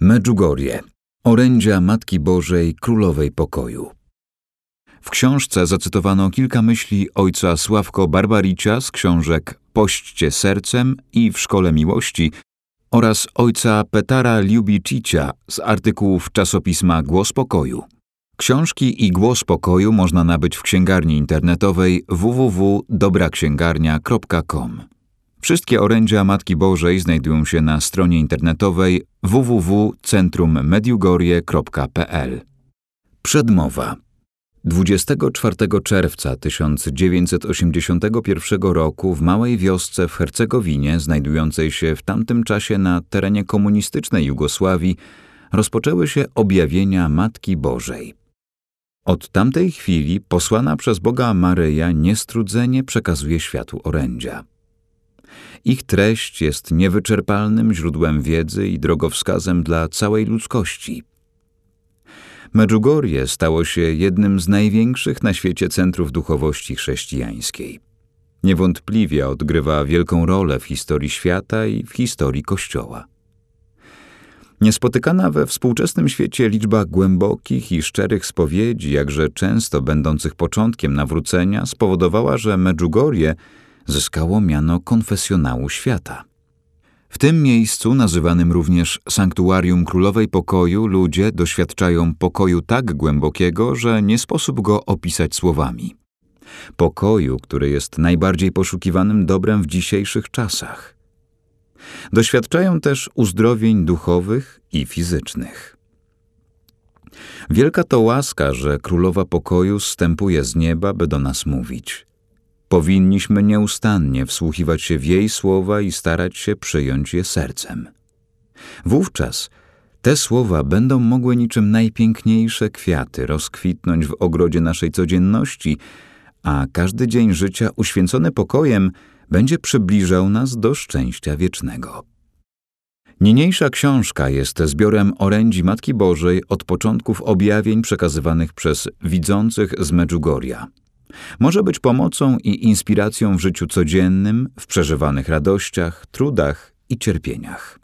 Medjugorje. Orędzia Matki Bożej Królowej Pokoju. W książce zacytowano kilka myśli ojca Sławko Barbaricia z książek Pośćcie sercem i W szkole miłości oraz ojca Petara Liubicicia z artykułów czasopisma Głos Pokoju. Książki i Głos Pokoju można nabyć w księgarni internetowej www.dobraksięgarnia.com. Wszystkie orędzia Matki Bożej znajdują się na stronie internetowej www.centrummediugorje.pl. Przedmowa 24 czerwca 1981 roku w małej wiosce w Hercegowinie, znajdującej się w tamtym czasie na terenie komunistycznej Jugosławii, rozpoczęły się objawienia Matki Bożej. Od tamtej chwili posłana przez Boga Maryja niestrudzenie przekazuje światu orędzia. Ich treść jest niewyczerpalnym źródłem wiedzy i drogowskazem dla całej ludzkości. Medjugorje stało się jednym z największych na świecie centrów duchowości chrześcijańskiej. Niewątpliwie odgrywa wielką rolę w historii świata i w historii Kościoła. Niespotykana we współczesnym świecie liczba głębokich i szczerych spowiedzi, jakże często będących początkiem nawrócenia, spowodowała, że Medjugorje zyskało miano konfesjonału świata. W tym miejscu, nazywanym również Sanktuarium Królowej Pokoju, ludzie doświadczają pokoju tak głębokiego, że nie sposób go opisać słowami. Pokoju, który jest najbardziej poszukiwanym dobrem w dzisiejszych czasach. Doświadczają też uzdrowień duchowych i fizycznych. Wielka to łaska, że Królowa Pokoju zstępuje z nieba, by do nas mówić – Powinniśmy nieustannie wsłuchiwać się w jej słowa i starać się przyjąć je sercem. Wówczas te słowa będą mogły niczym najpiękniejsze kwiaty rozkwitnąć w ogrodzie naszej codzienności, a każdy dzień życia uświęcony pokojem będzie przybliżał nas do szczęścia wiecznego. Niniejsza książka jest zbiorem orędzi Matki Bożej od początków objawień przekazywanych przez widzących z Medjugorja. Może być pomocą i inspiracją w życiu codziennym, w przeżywanych radościach, trudach i cierpieniach.